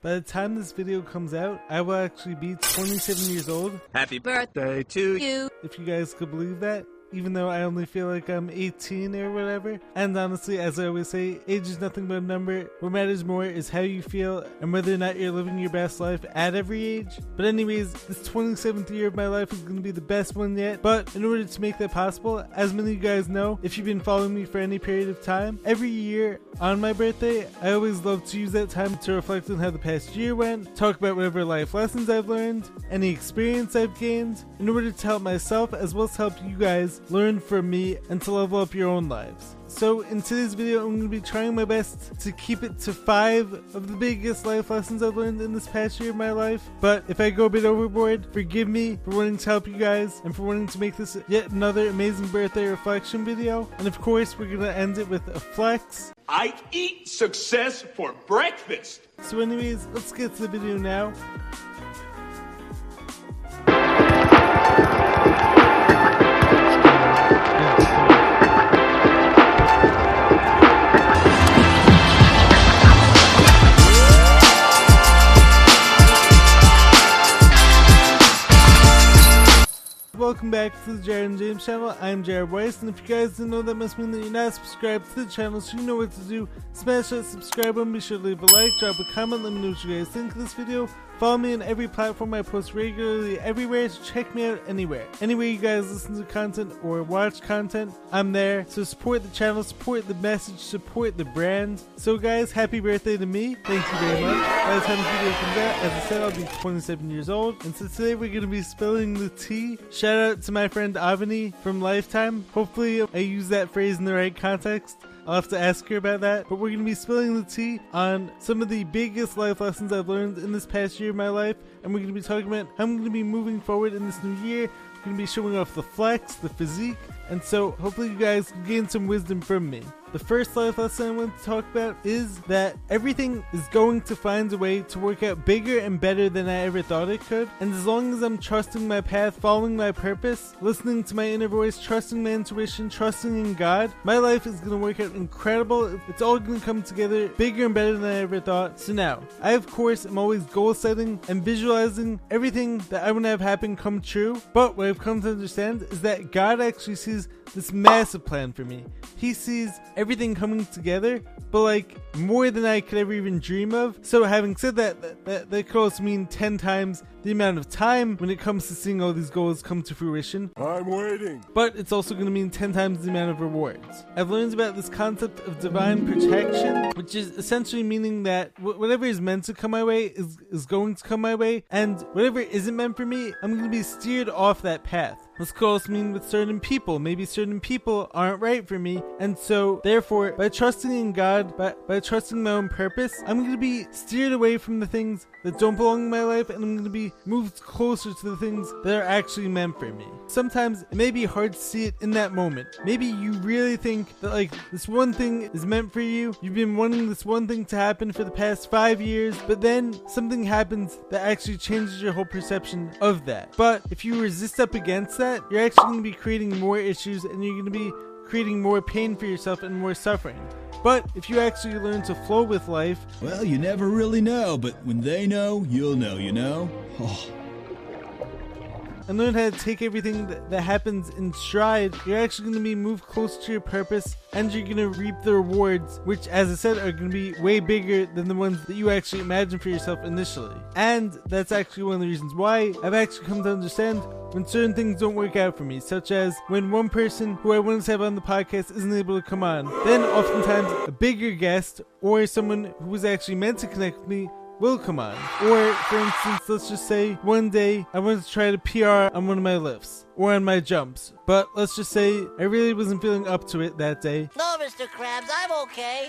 By the time this video comes out, I will actually be 27 years old. Happy birthday to you. If you guys could believe that. Even though I only feel like I'm 18 or whatever. And honestly, as I always say, age is nothing but a number. What matters more is how you feel and whether or not you're living your best life at every age. But, anyways, this 27th year of my life is going to be the best one yet. But in order to make that possible, as many of you guys know, if you've been following me for any period of time, every year on my birthday, I always love to use that time to reflect on how the past year went, talk about whatever life lessons I've learned, any experience I've gained, in order to help myself as well as help you guys learn from me and to level up your own lives. So in today's video, I'm going to be trying my best to keep it to five of the biggest life lessons I've learned in this past year of my life. But if I go a bit overboard, forgive me for wanting to help you guys and for wanting to make this yet another amazing birthday reflection video. And of course, we're going to end it with a flex. I eat success for breakfast. So anyways, let's get to the video now. Welcome back to the Jared and James channel. I'm Jared Weiss, and if you guys didn't know, that must mean that you're not subscribed to the channel, so you know what to do. Smash that subscribe button, be sure to leave a like, drop a comment, let me know what you guys think of this video. Follow me on every platform I post regularly everywhere, so check me out anywhere. Anywhere you guys listen to content or watch content, I'm there. So support the channel, support the message, support the brand. So guys, happy birthday to me. Thank you very much. By the time video comes out, as I said, I'll be 27 years old. And so today we're going to be spilling the tea. Shout out to my friend Avani from Lifetime. Hopefully I use that phrase in the right context. I'll have to ask her about that. But we're going to be spilling the tea on some of the biggest life lessons I've learned in this past year of my life. And we're going to be talking about how I'm going to be moving forward in this new year. We're going to be showing off the flex, the physique. And so hopefully you guys can gain some wisdom from me. The first life lesson I want to talk about is that everything is going to find a way to work out bigger and better than I ever thought it could. And as long as I'm trusting my path, following my purpose, listening to my inner voice, trusting my intuition, trusting in God, my life is going to work out incredible. It's all going to come together bigger and better than I ever thought. So now, I of course am always goal setting and visualizing everything that I want to have happen come true. But what I've come to understand is that God actually sees this massive plan for me. He sees everything coming together, but like more than I could ever even dream of. So, having said that, that, that, that could also mean 10 times the amount of time when it comes to seeing all these goals come to fruition. I'm waiting. But it's also going to mean 10 times the amount of rewards. I've learned about this concept of divine protection, which is essentially meaning that wh- whatever is meant to come my way is, is going to come my way, and whatever isn't meant for me, I'm going to be steered off that path. This could also mean with certain people. Maybe certain people aren't right for me. And so, therefore, by trusting in God, by, by trusting my own purpose, I'm going to be steered away from the things that don't belong in my life and I'm going to be moved closer to the things that are actually meant for me. Sometimes it may be hard to see it in that moment. Maybe you really think that, like, this one thing is meant for you. You've been wanting this one thing to happen for the past five years, but then something happens that actually changes your whole perception of that. But if you resist up against that, you're actually going to be creating more issues and you're going to be creating more pain for yourself and more suffering. But if you actually learn to flow with life, well, you never really know, but when they know, you'll know, you know? Oh. And learn how to take everything that, happens in stride, you're actually going to be moved close to your purpose and you're going to reap the rewards, which, as I said, are going to be way bigger than the ones that you actually imagined for yourself initially. And that's actually one of the reasons why I've actually come to understand when certain things don't work out for me, such as when one person who I to have on the podcast isn't able to come on. Then, oftentimes, a bigger guest or someone who was actually meant to connect with me will come on. Or, for instance, let's just say one day I wanted to try to PR on one of my lifts or on my jumps, but let's just say I really wasn't feeling up to it that day. No, Mr. Krabs, I'm okay.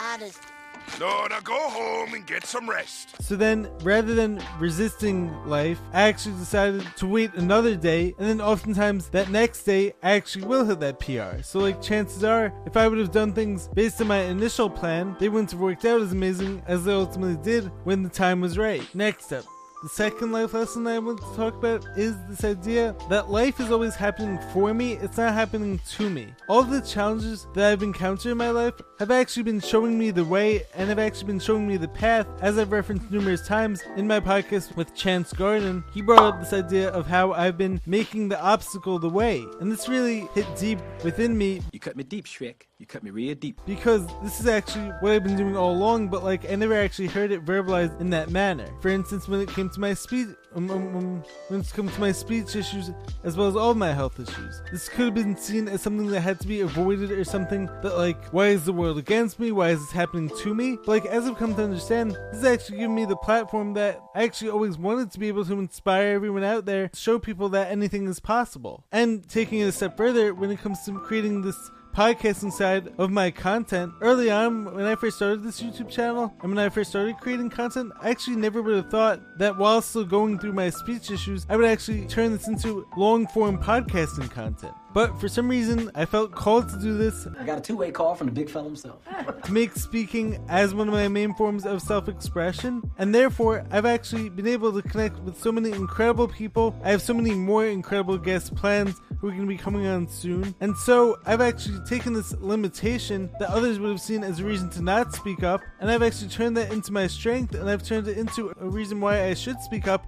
Honest. No, now go home and get some rest. So then, rather than resisting life, I actually decided to wait another day, and then oftentimes that next day, I actually will hit that PR. So, like, chances are, if I would have done things based on my initial plan, they wouldn't have worked out as amazing as they ultimately did when the time was right. Next up, The second life lesson I want to talk about is this idea that life is always happening for me, it's not happening to me. All the challenges that I've encountered in my life have actually been showing me the way and have actually been showing me the path, as I've referenced numerous times in my podcast with Chance Garden. He brought up this idea of how I've been making the obstacle the way, and this really hit deep within me You cut me deep, Shrek. You cut me real deep. because this is actually what I've been doing all along, but like I never actually heard it verbalized in that manner. For instance, when it came to my speech, um, um, um, when it come to my speech issues as well as all my health issues, this could have been seen as something that had to be avoided or something that like, why is the world against me? Why is this happening to me? But like as I've come to understand, this is actually giving me the platform that I actually always wanted to be able to inspire everyone out there, show people that anything is possible, and taking it a step further when it comes to creating this podcasting side of my content. Early on, when I first started this YouTube channel and when I first started creating content, I actually never would have thought that while still going through my speech issues, I would actually turn this into long form podcasting content. But for some reason, I felt called to do this I got a two way call from the big fella himself. to make speaking as one of my main forms of self expression, and therefore I've actually been able to connect with so many incredible people. I have so many more incredible guest plans who are going to be coming on soon, and so I've actually taken this limitation that others would have seen as a reason to not speak up, and I've actually turned that into my strength, and I've turned it into a reason why I should speak up,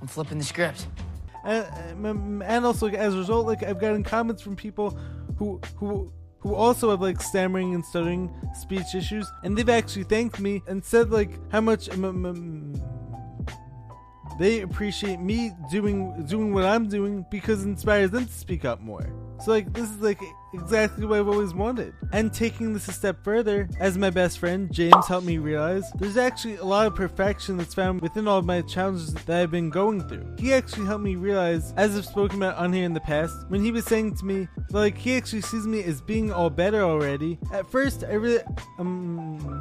I'm flipping the script. and, um, and also as a result, like I've gotten comments from people who who who also have like stammering and stuttering speech issues, and they've actually thanked me and said like how much um, um, um, they appreciate me doing doing what I'm doing because it inspires them to speak up more. So like this is like exactly what I've always wanted. And taking this a step further, as my best friend James helped me realize, there's actually a lot of perfection that's found within all of my challenges that I've been going through. He actually helped me realize, as I've spoken about on here in the past, when he was saying to me, like he actually sees me as being all better already. At first, I really um.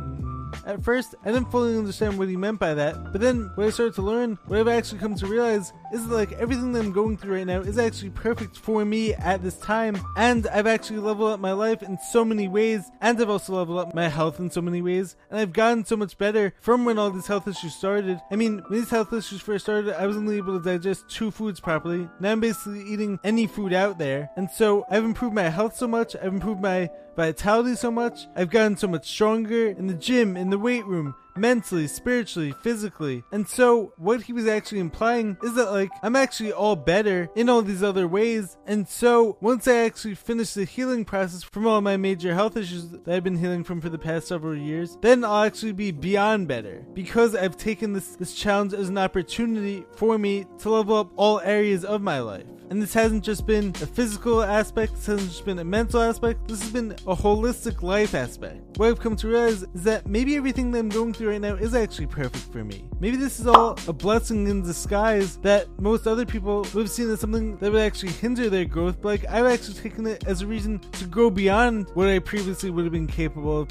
At first, I didn't fully understand what he meant by that, but then when I started to learn, what I've actually come to realize is that like everything that I'm going through right now is actually perfect for me at this time, and I've actually leveled up my life in so many ways, and I've also leveled up my health in so many ways, and I've gotten so much better from when all these health issues started. I mean, when these health issues first started, I was only able to digest two foods properly. Now I'm basically eating any food out there, and so I've improved my health so much, I've improved my vitality so much. I've gotten so much stronger in the gym, in the weight room, mentally, spiritually, physically. And so, what he was actually implying is that, like, I'm actually all better in all these other ways. And so, once I actually finish the healing process from all my major health issues that I've been healing from for the past several years, then I'll actually be beyond better because I've taken this, this challenge as an opportunity for me to level up all areas of my life. And this hasn't just been a physical aspect, this hasn't just been a mental aspect, this has been a holistic life aspect. What I've come to realize is that maybe everything that I'm going through right now is actually perfect for me. Maybe this is all a blessing in disguise that most other people would have seen as something that would actually hinder their growth, but like I've actually taken it as a reason to go beyond what I previously would have been capable of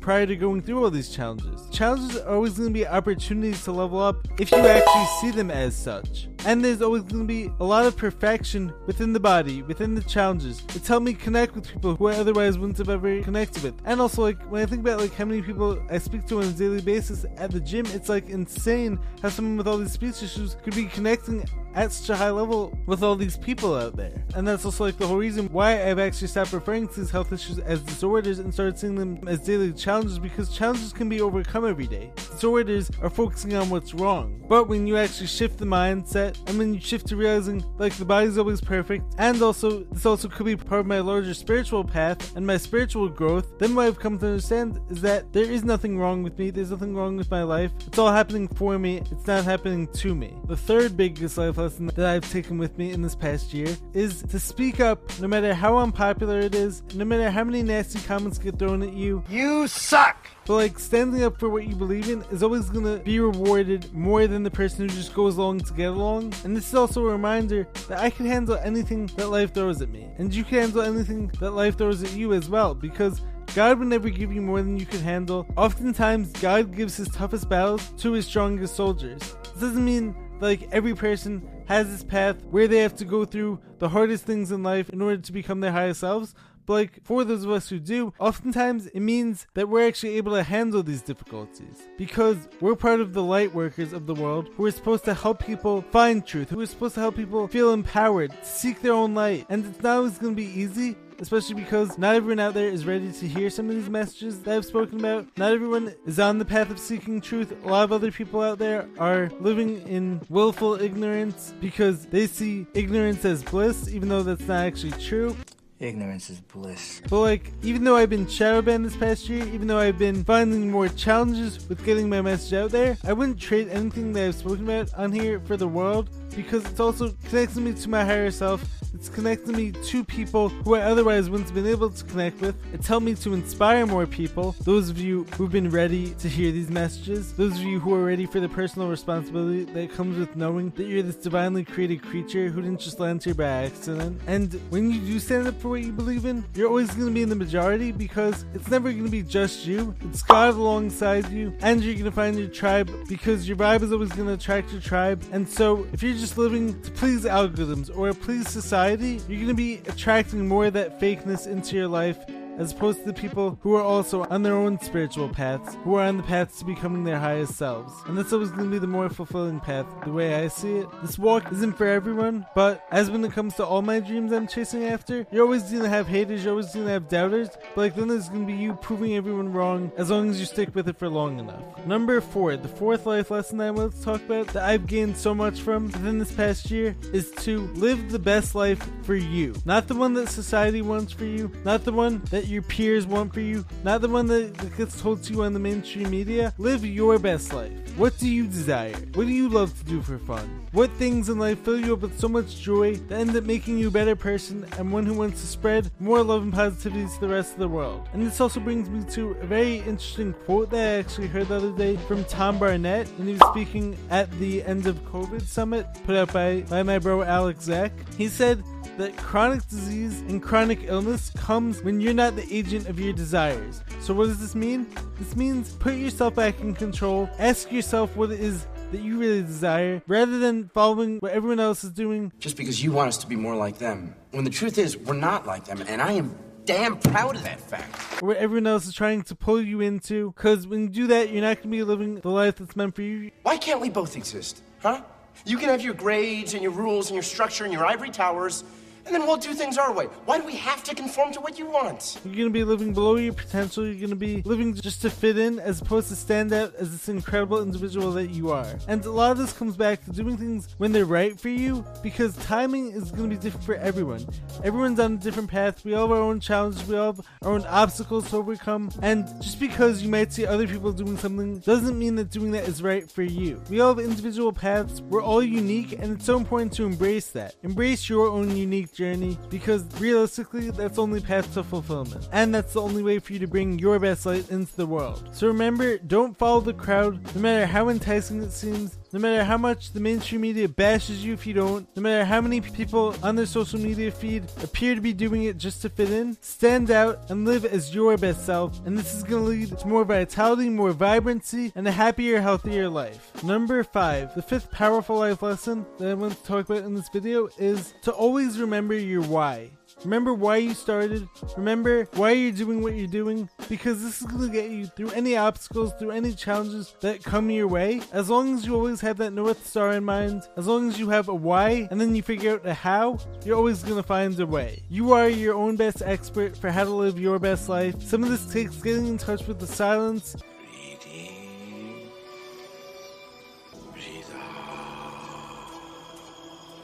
prior to going through all these challenges. Challenges are always going to be opportunities to level up if you actually see them as such. And there's always going to be a lot of perfection within the body, within the challenges. It's helped me connect with people who I otherwise wouldn't have ever connected with. And also, like, when I think about like how many people I speak to on a daily basis at the gym, it's like insane how someone with all these speech issues could be connecting at such a high level with all these people out there. And that's also like the whole reason why I've actually stopped referring to these health issues as disorders and started seeing them as daily challenges because challenges can be overcome every day. Disorders are focusing on what's wrong. But when you actually shift the mindset and when you shift to realizing like the body's always perfect and also this also could be part of my larger spiritual path and my spiritual growth, then what I've come to understand is that there is nothing wrong with me, there's nothing wrong with my life. It's all happening for me, it's not happening to me. The third biggest life lesson that I've taken with me in this past year is to speak up no matter how unpopular it is, no matter how many nasty comments get thrown at you. You suck! But like standing up for what you believe in is always gonna be rewarded more than the person who just goes along to get along. And this is also a reminder that I can handle anything that life throws at me. And you can handle anything that life throws at you as well because God will never give you more than you can handle. Oftentimes, God gives his toughest battles to his strongest soldiers. This doesn't mean like every person has this path where they have to go through the hardest things in life in order to become their highest selves. But like for those of us who do, oftentimes it means that we're actually able to handle these difficulties because we're part of the light workers of the world who are supposed to help people find truth, who are supposed to help people feel empowered, seek their own light. And it's not always going to be easy, especially because not everyone out there is ready to hear some of these messages that I've spoken about. Not everyone is on the path of seeking truth. A lot of other people out there are living in willful ignorance because they see ignorance as bliss, even though that's not actually true. Ignorance is bliss. But like, even though I've been shadow banned this past year, even though I've been finding more challenges with getting my message out there, I wouldn't trade anything that I've spoken about on here for the world because it's also connecting me to my higher self. It's connecting me to people who I otherwise wouldn't have been able to connect with. It's helped me to inspire more people. Those of you who've been ready to hear these messages, those of you who are ready for the personal responsibility that comes with knowing that you're this divinely created creature who didn't just land here by accident. And when you do stand up for what you believe in, you're always going to be in the majority because it's never going to be just you. It's God alongside you, and you're going to find your tribe because your vibe is always going to attract your tribe. And so if you're just living to please algorithms or please society, you're going to be attracting more of that fakeness into your life as opposed to the people who are also on their own spiritual paths, who are on the paths to becoming their highest selves. And that's always going to be the more fulfilling path, the way I see it. This walk isn't for everyone, but as when it comes to all my dreams I'm chasing after, you're always going to have haters, you're always going to have doubters, but like then there's going to be you proving everyone wrong as long as you stick with it for long enough. Number four, the fourth life lesson I want to talk about that I've gained so much from within this past year is to live the best life for you. Not the one that society wants for you, not the one that your peers want for you, not the one that, gets told to you on the mainstream media. Live your best life. What do you desire? What do you love to do for fun? What things in life fill you up with so much joy that end up making you a better person and one who wants to spread more love and positivity to the rest of the world? And this also brings me to a very interesting quote that I actually heard the other day from Tom Barnett when he was speaking at the end of COVID summit put out by, by my bro Alex Zach. He said, that chronic disease and chronic illness comes when you're not the agent of your desires. So, what does this mean? This means put yourself back in control, ask yourself what it is that you really desire, rather than following what everyone else is doing. Just because you want us to be more like them. When the truth is, we're not like them, and I am damn proud of that fact. What everyone else is trying to pull you into. Because when you do that, you're not going to be living the life that's meant for you. Why can't we both exist? Huh? You can have your grades and your rules and your structure and your ivory towers and then we'll do things our way. Why do we have to conform to what you want? You're gonna be living below your potential. You're gonna be living just to fit in, as opposed to stand out as this incredible individual that you are. And a lot of this comes back to doing things when they're right for you, because timing is gonna be different for everyone. Everyone's on a different path. We all have our own challenges. We all have our own obstacles to overcome. And just because you might see other people doing something doesn't mean that doing that is right for you. We all have individual paths. We're all unique, and it's so important to embrace that. Embrace your own unique journey because realistically, that's only path to fulfillment. And that's the only way for you to bring your best light into the world. So remember, don't follow the crowd, no matter how enticing it seems. No matter how much the mainstream media bashes you if you don't, no matter how many people on their social media feed appear to be doing it just to fit in, stand out and live as your best self. And this is going to lead to more vitality, more vibrancy, and a happier, healthier life. Number five, the fifth powerful life lesson that I want to talk about in this video is to always remember your why. Remember why you started. Remember why you're doing what you're doing. Because this is going to get you through any obstacles, through any challenges that come your way. As long as you always have that North Star in mind, as long as you have a why and then you figure out a how, you're always going to find a way. You are your own best expert for how to live your best life. Some of this takes getting in touch with the silence.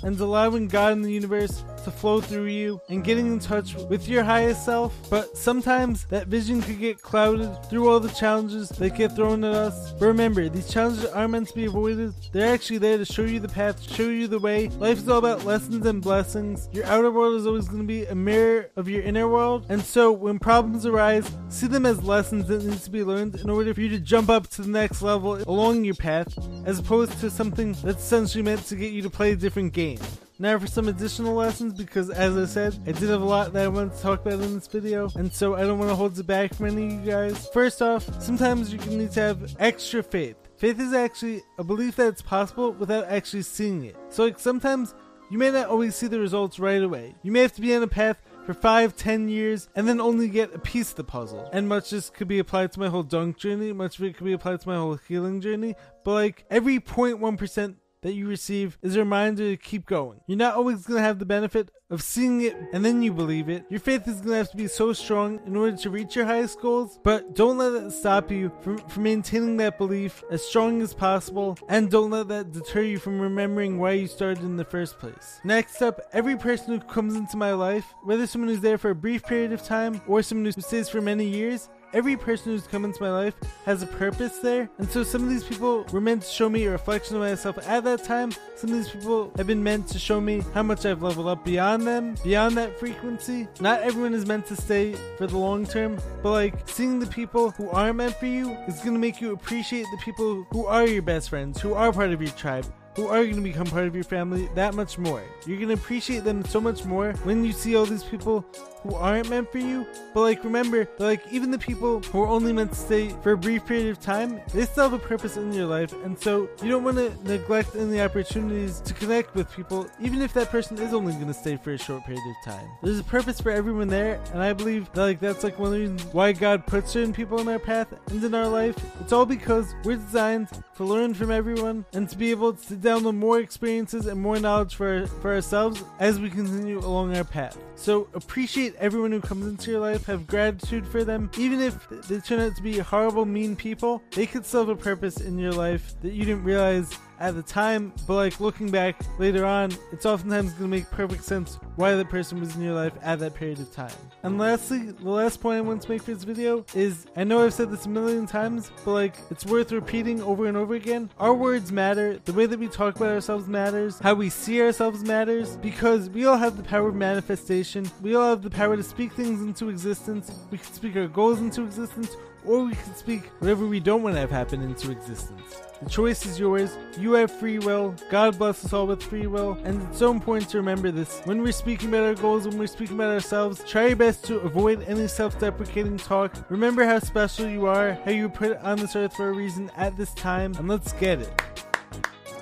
and allowing God in the universe to flow through you and getting in touch with your highest self. But sometimes that vision could get clouded through all the challenges that get thrown at us. But remember, these challenges aren't meant to be avoided. They're actually there to show you the path, show you the way. Life is all about lessons and blessings. Your outer world is always going to be a mirror of your inner world. And so when problems arise, see them as lessons that need to be learned in order for you to jump up to the next level along your path, as opposed to something that's essentially meant to get you to play a different game. Now for some additional lessons because as I said, I did have a lot that I wanted to talk about in this video and so I don't want to hold it back from any of you guys. First off, sometimes you can need to have extra faith. Faith is actually a belief that it's possible without actually seeing it. So like sometimes you may not always see the results right away. You may have to be on a path for five, ten years, and then only get a piece of the puzzle. And much this could be applied to my whole dunk journey, much of it could be applied to my whole healing journey, but like every 0.1% that you receive is a reminder to keep going. You're not always going to have the benefit of seeing it and then you believe it. Your faith is going to have to be so strong in order to reach your highest goals, but don't let it stop you from, from maintaining that belief as strong as possible and don't let that deter you from remembering why you started in the first place. Next up, every person who comes into my life, whether someone who's there for a brief period of time or someone who stays for many years, every person who's come into my life has a purpose there. And so some of these people were meant to show me a reflection of myself at that time. Some of these people have been meant to show me how much I've leveled up beyond them, beyond that frequency. Not everyone is meant to stay for the long term, but like seeing the people who aren't meant for you is going to make you appreciate the people who are your best friends, who are part of your tribe, who are going to become part of your family that much more. You're going to appreciate them so much more when you see all these people who aren't meant for you. But like remember, like even the people who are only meant to stay for a brief period of time, they still have a purpose in your life, and so you don't want to neglect any opportunities to connect with people, even if that person is only going to stay for a short period of time. There's a purpose for everyone there, and I believe that like that's like one of the reasons why God puts certain people in our path and in our life. It's all because we're designed to learn from everyone and to be able to download more experiences and more knowledge for for ourselves as we continue along our path. So appreciate everyone who comes into your life, have gratitude for them. Even if they turn out to be horrible, mean people, they could still have a purpose in your life that you didn't realize at the time, but like looking back later on, it's oftentimes going to make perfect sense why that person was in your life at that period of time. And lastly, the last point I want to make for this video is I know I've said this a million times, but like it's worth repeating over and over again. Our words matter, the way that we talk about ourselves matters, how we see ourselves matters, because we all have the power of manifestation, we all have the power to speak things into existence, we can speak our goals into existence, or we can speak whatever we don't want to have happen into existence. The choice is yours. You have free will. God bless us all with free will. And it's so important to remember this. When we're speaking about our goals, when we're speaking about ourselves, try your best to avoid any self deprecating talk. Remember how special you are, how you were put on this earth for a reason at this time, and let's get it.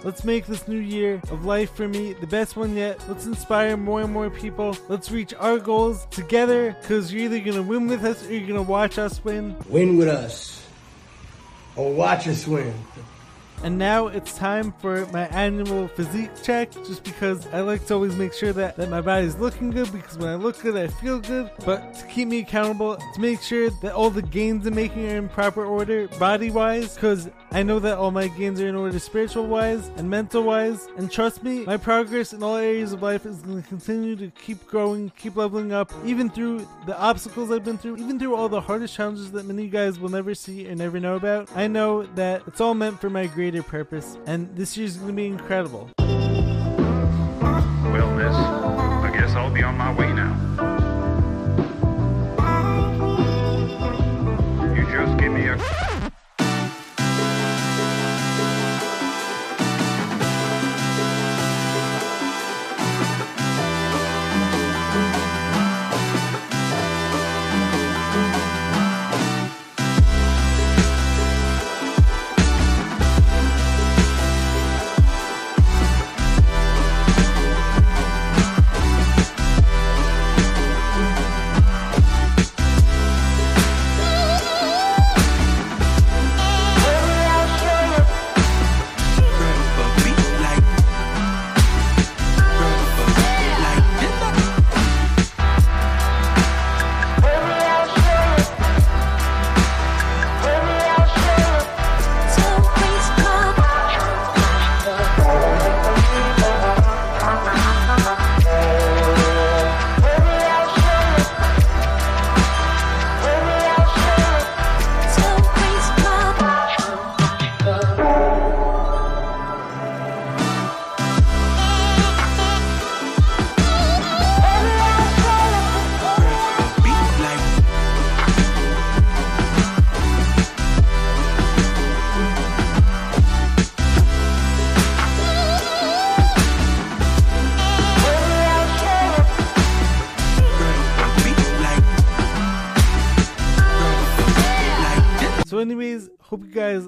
Let's make this new year of life for me the best one yet. Let's inspire more and more people. Let's reach our goals together because you're either going to win with us or you're going to watch us win. Win with us or watch us win. And now it's time for my annual physique check, just because I like to always make sure that, that my body's looking good, because when I look good, I feel good. But to keep me accountable, to make sure that all the gains I'm making are in proper order, body wise, because I know that all my gains are in order spiritual wise and mental wise. And trust me, my progress in all areas of life is going to continue to keep growing, keep leveling up, even through the obstacles I've been through, even through all the hardest challenges that many of you guys will never see or never know about. I know that it's all meant for my greater purpose, and this year's going to be incredible. Well, miss, I guess I'll be on my way now. You just give me a.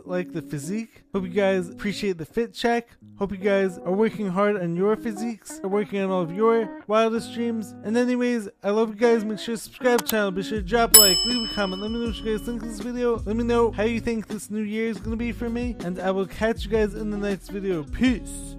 like the physique. Hope you guys appreciate the fit check. Hope you guys are working hard on your physiques, are working on all of your wildest dreams. And anyways, I love you guys. Make sure to subscribe to the channel. Be sure to drop a like, leave a comment. Let me know what you guys think of this video. Let me know how you think this new year is going to be for me. And I will catch you guys in the next video. Peace.